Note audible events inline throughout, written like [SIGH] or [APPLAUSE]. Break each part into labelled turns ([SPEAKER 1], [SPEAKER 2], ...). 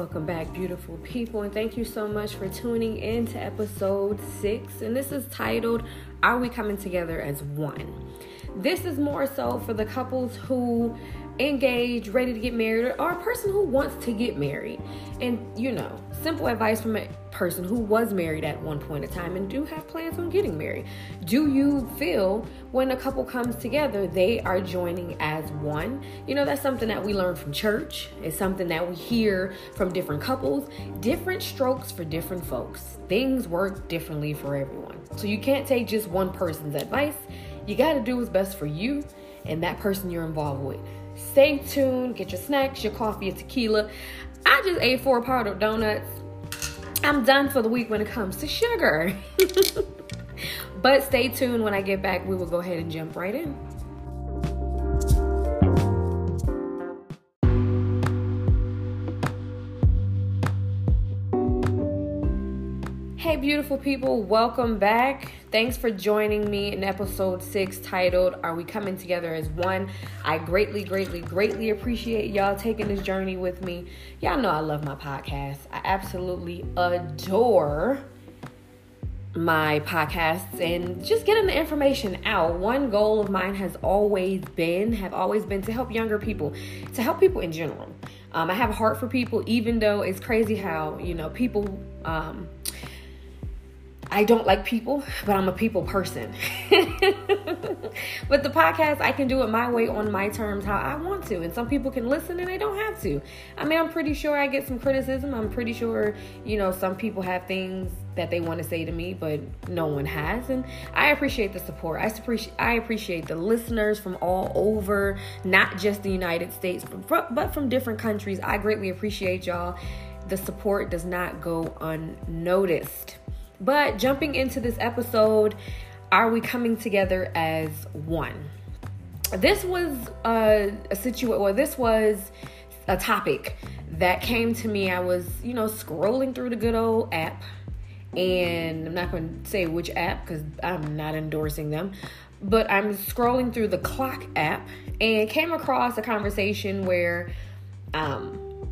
[SPEAKER 1] welcome back, beautiful people, and thank you so much for tuning in to episode six. And this is titled Are We Coming Together as One? This is more so for the couples who engaged, ready to get married, or a person who wants to get married. And you know, simple advice from a person who was married at one point in time and do have plans on getting married. Do you feel when a couple comes together, they are joining as one? You know, that's something that we learn from church. It's something that we hear from different couples. Different strokes for different folks. Things work differently for everyone. So you can't take just one person's advice. You got to do what's best for you and that person you're involved with. Stay tuned, get your snacks, your coffee, your tequila. I just ate four part of donuts. I'm done for the week when it comes to sugar. [LAUGHS] but stay tuned when I get back. We will go ahead and jump right in. Beautiful people, welcome back. Thanks for joining me in episode six titled Are We Coming Together as One? I greatly, greatly, greatly appreciate y'all taking this journey with me. Y'all know I love my podcast, I absolutely adore my podcasts and just getting the information out. One goal of mine has always been, have always been to help younger people, to help people in general. Um, I have a heart for people, even though it's crazy how, you know, people, um, I don't like people, but I'm a people person. [LAUGHS] but the podcast, I can do it my way on my terms, how I want to. And some people can listen and they don't have to. I mean, I'm pretty sure I get some criticism. I'm pretty sure, you know, some people have things that they want to say to me, but no one has. And I appreciate the support. I appreciate I appreciate the listeners from all over, not just the United States, but from different countries. I greatly appreciate y'all. The support does not go unnoticed. But jumping into this episode, are we coming together as one? This was a, a situation, well, this was a topic that came to me. I was, you know, scrolling through the good old app, and I'm not going to say which app because I'm not endorsing them, but I'm scrolling through the Clock app and came across a conversation where um,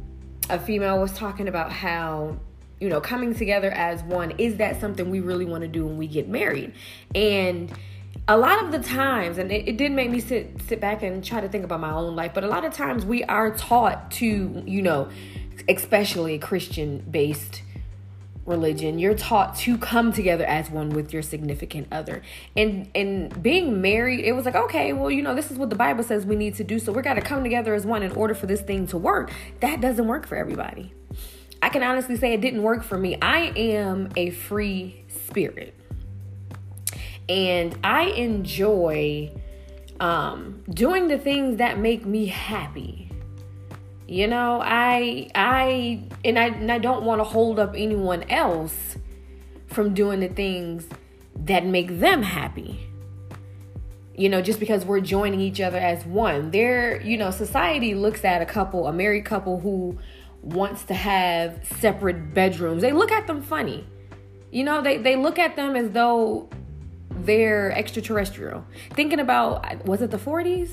[SPEAKER 1] a female was talking about how you know, coming together as one, is that something we really want to do when we get married? And a lot of the times, and it, it, did make me sit sit back and try to think about my own life, but a lot of times we are taught to, you know, especially Christian based religion, you're taught to come together as one with your significant other. And and being married, it was like, okay, well, you know, this is what the Bible says we need to do, so we got to come together as one in order for this thing to work. That doesn't work for everybody. I can honestly say it didn't work for me. I am a free spirit. And I enjoy um, doing the things that make me happy. You know, I I and I and I don't want to hold up anyone else from doing the things that make them happy. You know, just because we're joining each other as one. There, you know, society looks at a couple, a married couple who wants to have separate bedrooms. They look at them funny. You know, they, they look at them as though they're extraterrestrial. Thinking about, was it the 40s?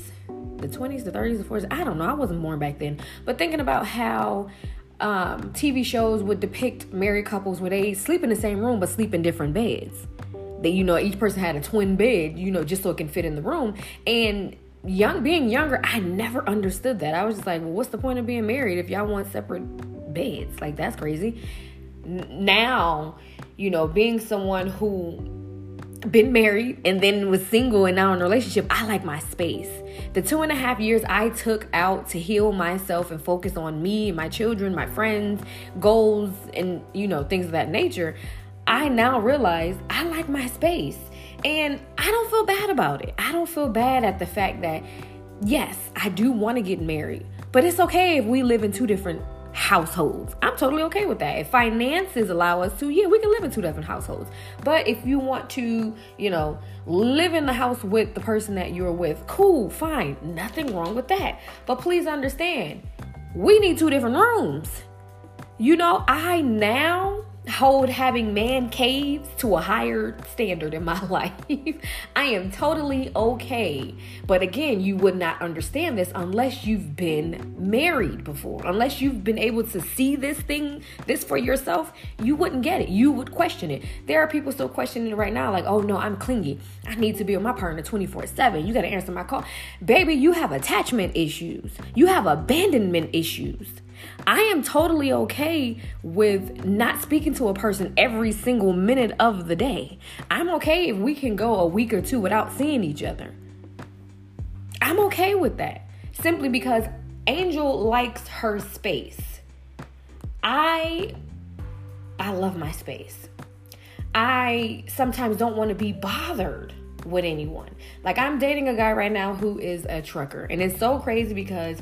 [SPEAKER 1] The 20s, the 30s, the 40s? I don't know. I wasn't born back then. But thinking about how um, TV shows would depict married couples where they sleep in the same room but sleep in different beds. That, you know, each person had a twin bed, you know, just so it can fit in the room. And young being younger, I never understood that. I was just like, well, what's the point of being married if y'all want separate beds? Like that's crazy. N- now, you know, being someone who been married and then was single and now in a relationship, I like my space. The two and a half years I took out to heal myself and focus on me, my children, my friends, goals, and you know, things of that nature. I now realize I like my space. And I don't feel bad about it. I don't feel bad at the fact that, yes, I do want to get married, but it's okay if we live in two different households. I'm totally okay with that. If finances allow us to, yeah, we can live in two different households. But if you want to, you know, live in the house with the person that you're with, cool, fine, nothing wrong with that. But please understand, we need two different rooms. You know, I now hold having man caves to a higher standard in my [LAUGHS] life. I am totally okay. But again, you would not understand this unless you've been married before. Unless you've been able to see this thing, this for yourself, you wouldn't get it. You would question it. There are people still questioning it right now, like, oh no, I'm clingy. I need to be with my partner 24 7. You got to answer my call. Baby, you have attachment issues, you have abandonment issues. I am totally okay with not speaking to a person every single minute of the day. I'm okay if we can go a week or two without seeing each other. I'm okay with that simply because Angel likes her space. I I love my space. I sometimes don't want to be bothered with anyone. Like I'm dating a guy right now who is a trucker and it's so crazy because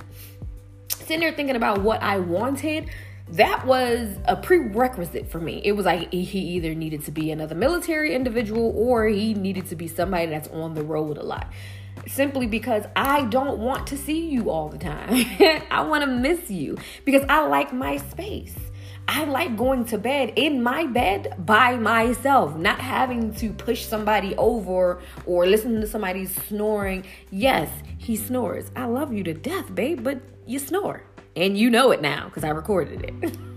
[SPEAKER 1] sitting there thinking about what I wanted, that was a prerequisite for me. It was like he either needed to be another military individual or he needed to be somebody that's on the road a lot. Simply because I don't want to see you all the time. [LAUGHS] I want to miss you because I like my space. I like going to bed in my bed by myself, not having to push somebody over or listen to somebody snoring. Yes, he snores. I love you to death, babe, but you snore. And you know it now because I recorded it. [LAUGHS]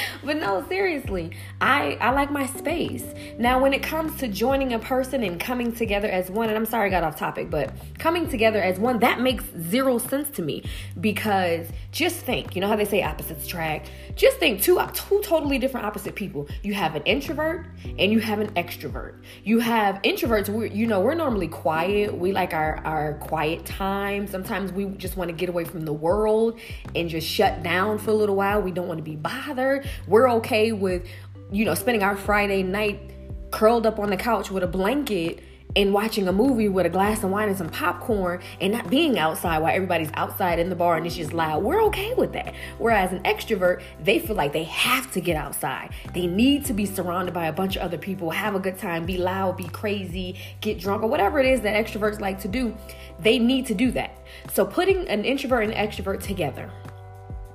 [SPEAKER 1] [LAUGHS] but no, seriously, I I like my space. Now, when it comes to joining a person and coming together as one, and I'm sorry I got off topic, but coming together as one, that makes zero sense to me because just think, you know how they say opposites attract. Just think two two totally different opposite people. You have an introvert and you have an extrovert. You have introverts, we you know, we're normally quiet. We like our our quiet time. Sometimes we just want to get away from the world and just shut down for a little while. We don't want to be bothered. We're okay with, you know, spending our Friday night curled up on the couch with a blanket and watching a movie with a glass of wine and some popcorn and not being outside while everybody's outside in the bar and it's just loud. We're okay with that. Whereas an extrovert, they feel like they have to get outside. They need to be surrounded by a bunch of other people, have a good time, be loud, be crazy, get drunk, or whatever it is that extroverts like to do. They need to do that. So putting an introvert and an extrovert together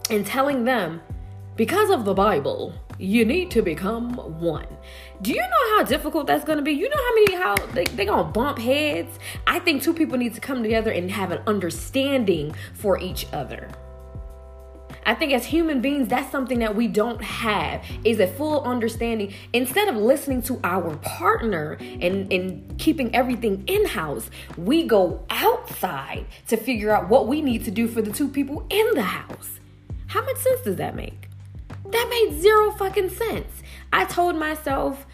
[SPEAKER 1] and telling them, because of the Bible, you need to become one. Do you know how difficult that's going to be? You know how many how they they going to bump heads? I think two people need to come together and have an understanding for each other. I think as human beings, that's something that we don't have is a full understanding. Instead of listening to our partner and, and keeping everything in-house, we go outside to figure out what we need to do for the two people in the house. How much sense does that make? That made zero fucking sense. I told myself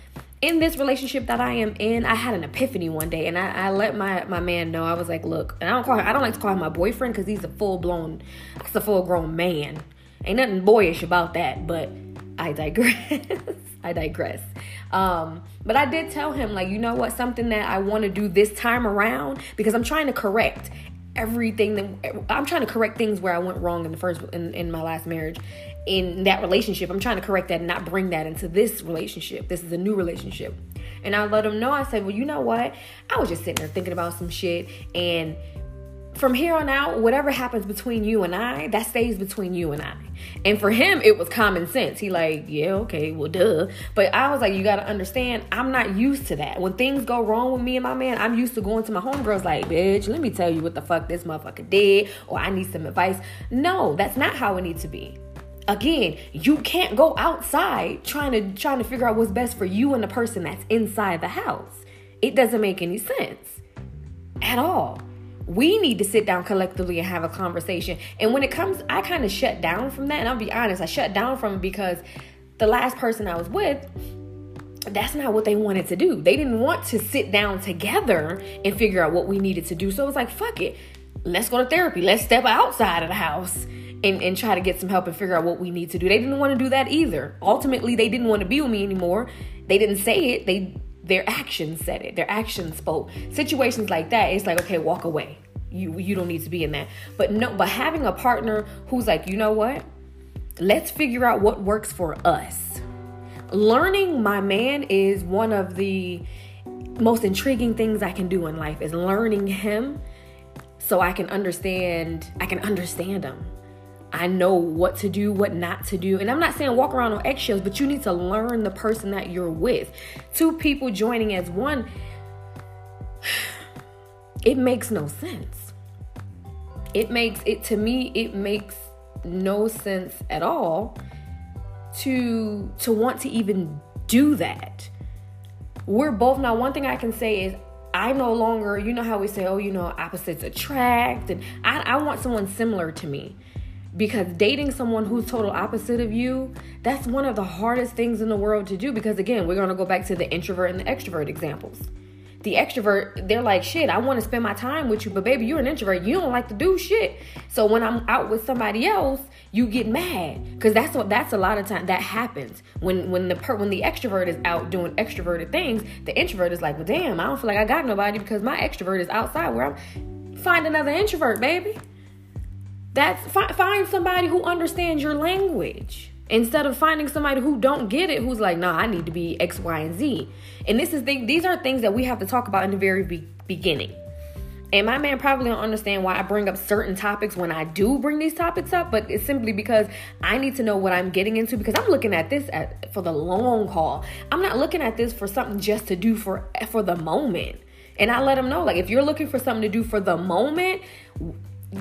[SPEAKER 1] in this relationship that I am in, I had an epiphany one day, and I, I let my my man know. I was like, "Look," and I don't call him, I don't like to call him my boyfriend because he's a full blown, that's a full grown man. Ain't nothing boyish about that, but I digress. [LAUGHS] I digress. Um, but I did tell him, like, you know what, something that I want to do this time around because I'm trying to correct everything that I'm trying to correct things where I went wrong in the first in, in my last marriage in that relationship. I'm trying to correct that and not bring that into this relationship. This is a new relationship. And I let him know, I said, Well, you know what? I was just sitting there thinking about some shit. And from here on out, whatever happens between you and I, that stays between you and I. And for him, it was common sense. He like, yeah, okay, well, duh. But I was like, you gotta understand, I'm not used to that. When things go wrong with me and my man, I'm used to going to my homegirls like, bitch, let me tell you what the fuck this motherfucker did, or I need some advice. No, that's not how it needs to be again you can't go outside trying to trying to figure out what's best for you and the person that's inside the house. It doesn't make any sense at all. We need to sit down collectively and have a conversation. And when it comes i kind of shut down from that and i'll be honest i shut down from it because the last person i was with that's not what they wanted to do. They didn't want to sit down together and figure out what we needed to do. So it was like fuck it. Let's go to therapy. Let's step outside of the house and, and try to get some help and figure out what we need to do. They didn't want to do that either. Ultimately, they didn't want to be with me anymore. They didn't say it. They their actions said it. Their actions spoke. Situations like that, it's like, okay, walk away. You you don't need to be in that. But no, but having a partner who's like, you know what? Let's figure out what works for us. Learning my man is one of the most intriguing things I can do in life is learning him so I can understand I can understand him I know what to do, what not to do. And I'm not saying walk around on eggshells, but you need to learn the person that you're with. Two people joining as one, [SIGHS] it makes no sense. It makes it to me, it makes no sense at all to to want to even do that. We're both now one thing I can say is I no longer, you know how we say, oh, you know, opposites attract, and I, I want someone similar to me. Because dating someone who's total opposite of you, that's one of the hardest things in the world to do. Because again, we're gonna go back to the introvert and the extrovert examples. The extrovert, they're like, shit, I wanna spend my time with you, but baby, you're an introvert. You don't like to do shit. So when I'm out with somebody else, you get mad because that's what that's a lot of time that happens when when the per, when the extrovert is out doing extroverted things the introvert is like well damn i don't feel like i got nobody because my extrovert is outside where i'm find another introvert baby that's find somebody who understands your language instead of finding somebody who don't get it who's like nah i need to be x y and z and this is the, these are things that we have to talk about in the very be- beginning and my man probably don't understand why I bring up certain topics when I do bring these topics up, but it's simply because I need to know what I'm getting into because I'm looking at this at, for the long haul. I'm not looking at this for something just to do for for the moment. And I let them know like if you're looking for something to do for the moment,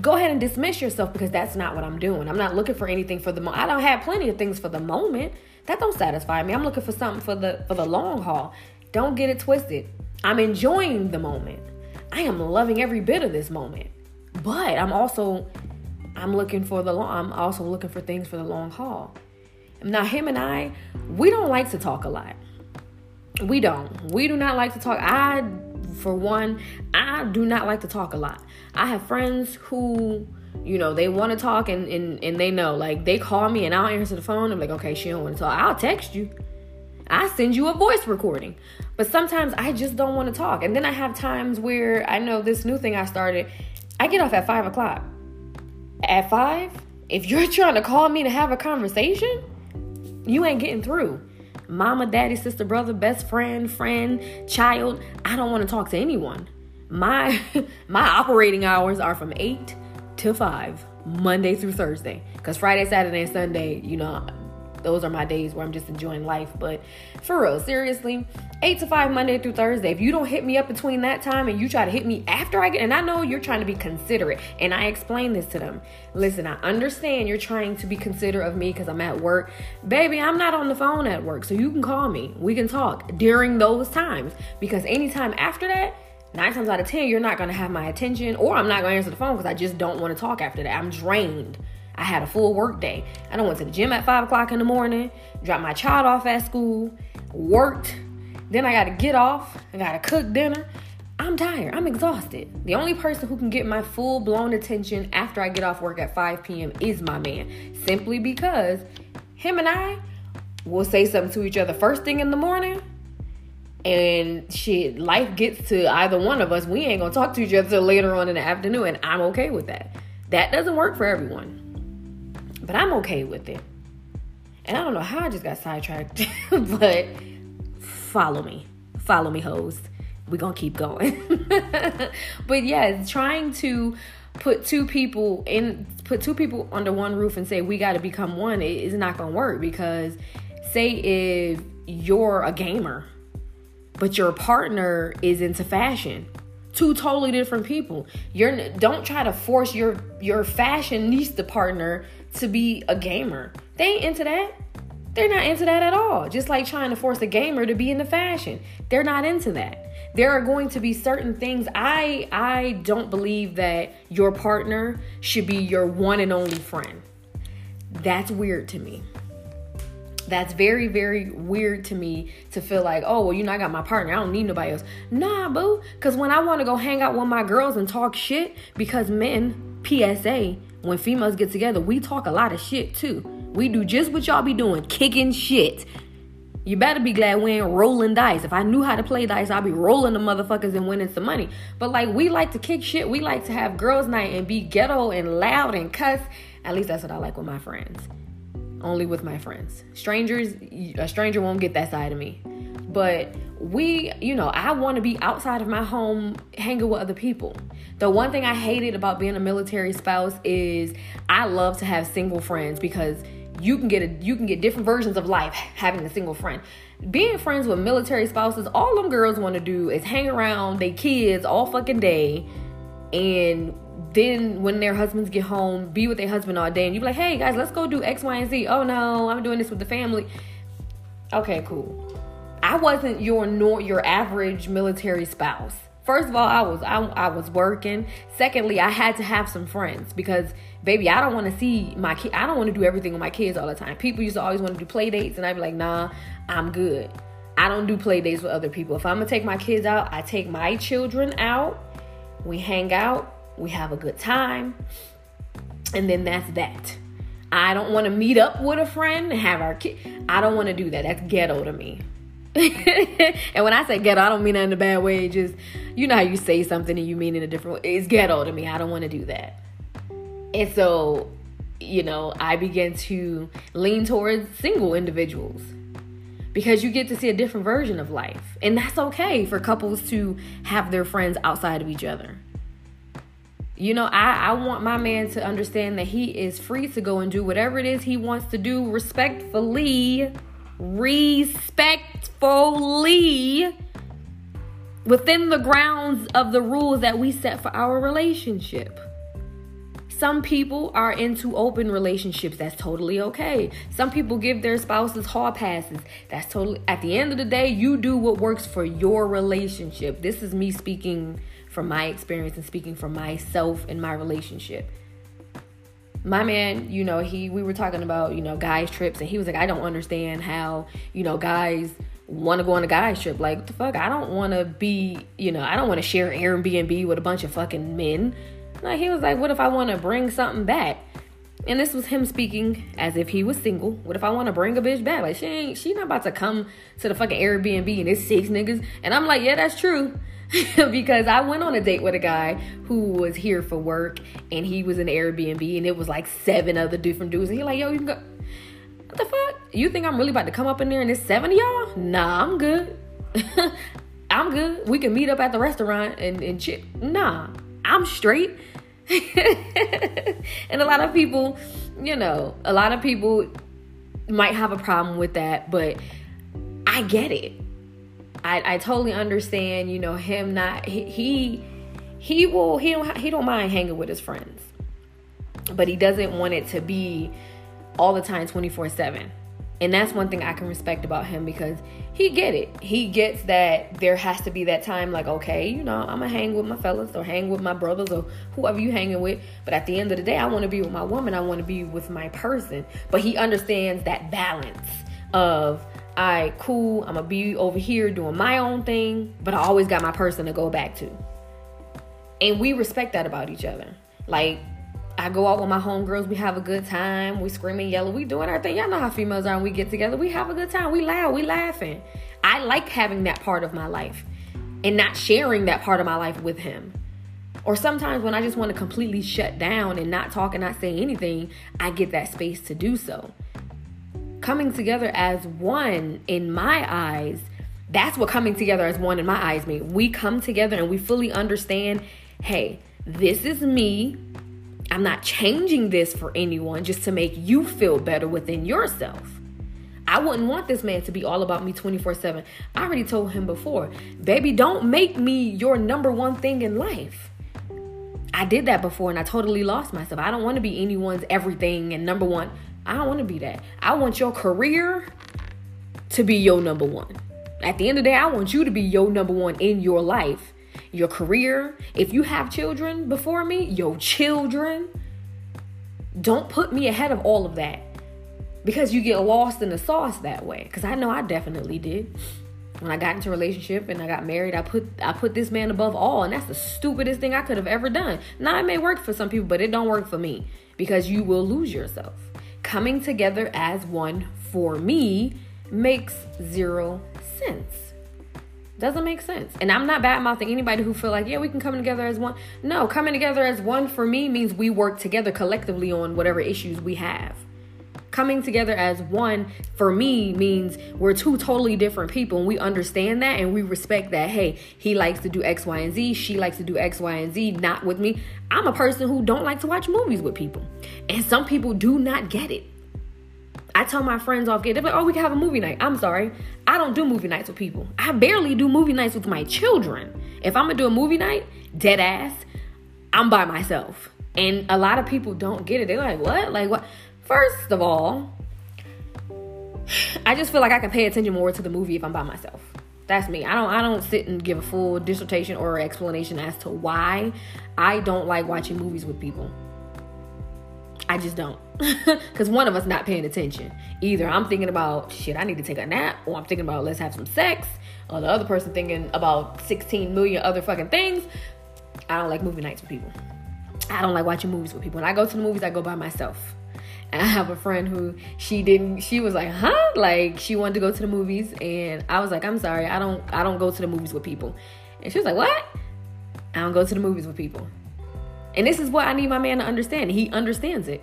[SPEAKER 1] go ahead and dismiss yourself because that's not what I'm doing. I'm not looking for anything for the moment. I don't have plenty of things for the moment. That don't satisfy me. I'm looking for something for the for the long haul. Don't get it twisted. I'm enjoying the moment. I am loving every bit of this moment. But I'm also I'm looking for the long I'm also looking for things for the long haul. Now him and I, we don't like to talk a lot. We don't. We do not like to talk. I for one, I do not like to talk a lot. I have friends who you know, they want to talk and, and, and they know. Like, they call me and I'll answer the phone. I'm like, okay, she don't want to talk. I'll text you. I send you a voice recording. But sometimes I just don't want to talk. And then I have times where I know this new thing I started, I get off at five o'clock. At five, if you're [LAUGHS] trying to call me to have a conversation, you ain't getting through. Mama, daddy, sister, brother, best friend, friend, child, I don't want to talk to anyone. My [LAUGHS] my operating hours are from 8 to 5, Monday through Thursday. Cuz Friday, Saturday, and Sunday, you know, those are my days where I'm just enjoying life. But for real, seriously, eight to five Monday through Thursday. If you don't hit me up between that time and you try to hit me after I get, and I know you're trying to be considerate, and I explain this to them. Listen, I understand you're trying to be considerate of me because I'm at work. Baby, I'm not on the phone at work, so you can call me. We can talk during those times because anytime after that, nine times out of ten, you're not gonna have my attention, or I'm not gonna answer the phone because I just don't want to talk after that. I'm drained. I had a full work day. I don't went to the gym at five o'clock in the morning, dropped my child off at school, worked. Then I got to get off. I got to cook dinner. I'm tired. I'm exhausted. The only person who can get my full blown attention after I get off work at 5 p.m. is my man. Simply because him and I will say something to each other first thing in the morning. And shit, life gets to either one of us. We ain't gonna talk to each other later on in the afternoon, and I'm okay with that. That doesn't work for everyone. But I'm okay with it. And I don't know how I just got sidetracked, [LAUGHS] but follow me. Follow me, hoes. We're gonna keep going. [LAUGHS] but yeah, trying to put two people in put two people under one roof and say we got to become one it is not gonna work because say if you're a gamer but your partner is into fashion two totally different people you're don't try to force your your fashionista partner to be a gamer. They ain't into that. They're not into that at all. Just like trying to force a gamer to be into fashion. They're not into that. There are going to be certain things I I don't believe that your partner should be your one and only friend. That's weird to me. That's very, very weird to me to feel like, oh, well, you know, I got my partner. I don't need nobody else. Nah, boo. Because when I want to go hang out with my girls and talk shit, because men, PSA, when females get together, we talk a lot of shit too. We do just what y'all be doing, kicking shit. You better be glad we ain't rolling dice. If I knew how to play dice, I'd be rolling the motherfuckers and winning some money. But like we like to kick shit. We like to have girls' night and be ghetto and loud and cuss. At least that's what I like with my friends. Only with my friends. Strangers, a stranger won't get that side of me. But we, you know, I want to be outside of my home hanging with other people. The one thing I hated about being a military spouse is I love to have single friends because you can get a you can get different versions of life having a single friend. Being friends with military spouses, all them girls want to do is hang around their kids all fucking day and then when their husbands get home, be with their husband all day and you be like, "Hey guys, let's go do X, Y, and Z." "Oh no, I'm doing this with the family." Okay, cool. I wasn't your nor your average military spouse. First of all, I was I, I was working. Secondly, I had to have some friends because baby, I don't want to see my kid. I don't want to do everything with my kids all the time. People used to always want to do play dates, and I'd be like, nah, I'm good. I don't do play dates with other people. If I'm gonna take my kids out, I take my children out. We hang out. We have a good time, and then that's that. I don't want to meet up with a friend and have our kid. I don't want to do that. That's ghetto to me. [LAUGHS] and when I say ghetto, I don't mean that in a bad way. Just you know how you say something and you mean it in a different way. It's ghetto to me. I don't want to do that. And so, you know, I begin to lean towards single individuals because you get to see a different version of life. And that's okay for couples to have their friends outside of each other. You know, I, I want my man to understand that he is free to go and do whatever it is he wants to do respectfully respectfully within the grounds of the rules that we set for our relationship. Some people are into open relationships. That's totally okay. Some people give their spouses hall passes. That's totally, at the end of the day, you do what works for your relationship. This is me speaking from my experience and speaking for myself and my relationship my man, you know, he we were talking about, you know, guys trips and he was like, I don't understand how, you know, guys want to go on a guys trip. Like, the fuck? I don't want to be, you know, I don't want to share Airbnb with a bunch of fucking men. Like, he was like, what if I want to bring something back? And this was him speaking as if he was single. What if I want to bring a bitch back? Like, she ain't, she not about to come to the fucking Airbnb and it's six niggas. And I'm like, yeah, that's true. [LAUGHS] because I went on a date with a guy who was here for work and he was in Airbnb and it was like seven other different dudes. And he's like, yo, you can go. What the fuck? You think I'm really about to come up in there and it's seven of y'all? Nah, I'm good. [LAUGHS] I'm good. We can meet up at the restaurant and, and chip. Nah, I'm straight. [LAUGHS] and a lot of people, you know, a lot of people might have a problem with that, but I get it. I, I totally understand, you know, him not he, he will he don't he don't mind hanging with his friends. But he doesn't want it to be all the time 24/7. And that's one thing I can respect about him because he get it. He gets that there has to be that time like, okay, you know, I'm gonna hang with my fellas or hang with my brothers or whoever you hanging with. But at the end of the day, I want to be with my woman. I want to be with my person. But he understands that balance of all right, cool, I'm gonna be over here doing my own thing, but I always got my person to go back to. And we respect that about each other. Like, I go out with my homegirls, we have a good time, we scream and yell, we doing our thing. Y'all know how females are when we get together. We have a good time, we laugh, we laughing. I like having that part of my life and not sharing that part of my life with him. Or sometimes when I just want to completely shut down and not talk and not say anything, I get that space to do so coming together as one in my eyes that's what coming together as one in my eyes mean we come together and we fully understand hey this is me i'm not changing this for anyone just to make you feel better within yourself I wouldn't want this man to be all about me 24 7. I already told him before, baby, don't make me your number one thing in life. I did that before and I totally lost myself. I don't want to be anyone's everything and number one. I don't want to be that. I want your career to be your number one. At the end of the day, I want you to be your number one in your life, your career. If you have children before me, your children. Don't put me ahead of all of that because you get lost in the sauce that way. Because I know I definitely did. When I got into a relationship and I got married, I put I put this man above all, and that's the stupidest thing I could have ever done. Now it may work for some people, but it don't work for me because you will lose yourself coming together as one for me makes zero sense. Doesn't make sense. And I'm not bad mouthing anybody who feel like, yeah, we can come together as one. No, coming together as one for me means we work together collectively on whatever issues we have. Coming together as one for me means we're two totally different people and we understand that and we respect that. Hey, he likes to do X, Y, and Z. She likes to do X, Y, and Z, not with me. I'm a person who don't like to watch movies with people. And some people do not get it. I tell my friends off get they're like, oh, we can have a movie night. I'm sorry. I don't do movie nights with people. I barely do movie nights with my children. If I'm gonna do a movie night, dead ass, I'm by myself. And a lot of people don't get it. They're like, what? Like what? First of all, [SIGHS] I just feel like I can pay attention more to the movie if I'm by myself. That's me. I don't I don't sit and give a full dissertation or explanation as to why I don't like watching movies with people. I just don't. [LAUGHS] Because one of us not paying attention. Either I'm thinking about, shit, I need to take a nap, or I'm thinking about, let's have some sex, or the other person thinking about 16 million other fucking things. I don't like movie nights with people. I don't like watching movies with people. When I go to the movies, I go by myself. I have a friend who she didn't she was like, "Huh?" Like she wanted to go to the movies and I was like, "I'm sorry. I don't I don't go to the movies with people." And she was like, "What?" I don't go to the movies with people. And this is what I need my man to understand. He understands it.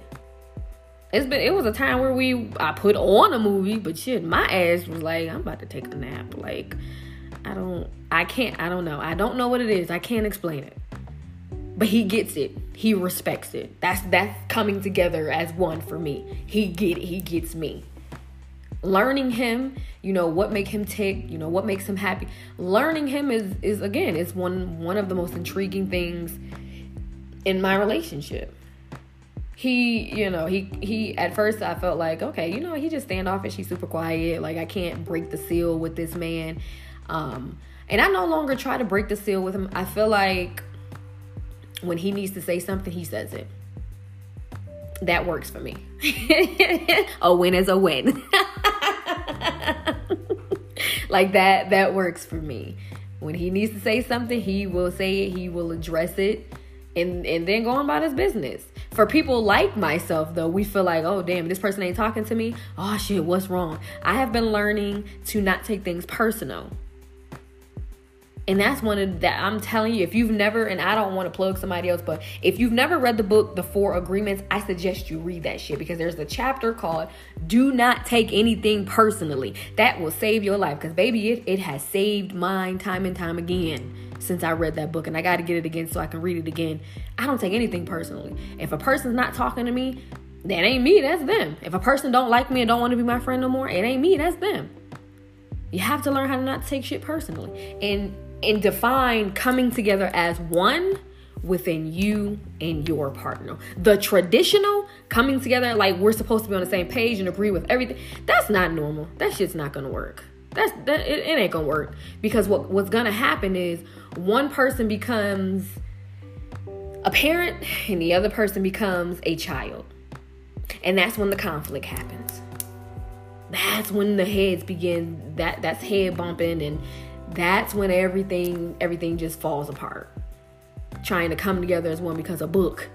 [SPEAKER 1] It's been it was a time where we I put on a movie, but shit, my ass was like, I'm about to take a nap. Like, I don't I can't I don't know. I don't know what it is. I can't explain it. But he gets it. He respects it. That's that's coming together as one for me. He get it. He gets me. Learning him, you know, what make him tick, you know, what makes him happy. Learning him is is again, is one one of the most intriguing things in my relationship he you know he he at first i felt like okay you know he just standoffish he's super quiet like i can't break the seal with this man um and i no longer try to break the seal with him i feel like when he needs to say something he says it that works for me [LAUGHS] a win is a win [LAUGHS] like that that works for me when he needs to say something he will say it he will address it and and then go on about his business. For people like myself though, we feel like, "Oh damn, this person ain't talking to me. Oh shit, what's wrong?" I have been learning to not take things personal. And that's one of that I'm telling you, if you've never, and I don't want to plug somebody else, but if you've never read the book, The Four Agreements, I suggest you read that shit because there's a chapter called Do Not Take Anything Personally. That will save your life. Because baby, it, it has saved mine time and time again since I read that book, and I got to get it again so I can read it again. I don't take anything personally. If a person's not talking to me, that ain't me, that's them. If a person don't like me and don't want to be my friend no more, it ain't me, that's them. You have to learn how to not take shit personally and and define coming together as one within you and your partner. The traditional coming together like we're supposed to be on the same page and agree with everything, that's not normal. That shit's not gonna work. That's that it, it ain't gonna work because what what's gonna happen is one person becomes a parent and the other person becomes a child, and that's when the conflict happens. That's when the heads begin. That that's head bumping, and that's when everything everything just falls apart. Trying to come together as one because a book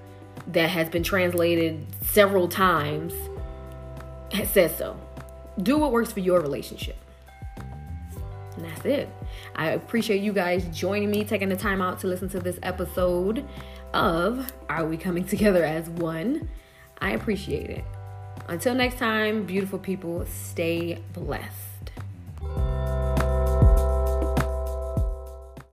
[SPEAKER 1] that has been translated several times says so. Do what works for your relationship. And that's it. I appreciate you guys joining me, taking the time out to listen to this episode of Are We Coming Together as One? I appreciate it. Until next time, beautiful people, stay blessed.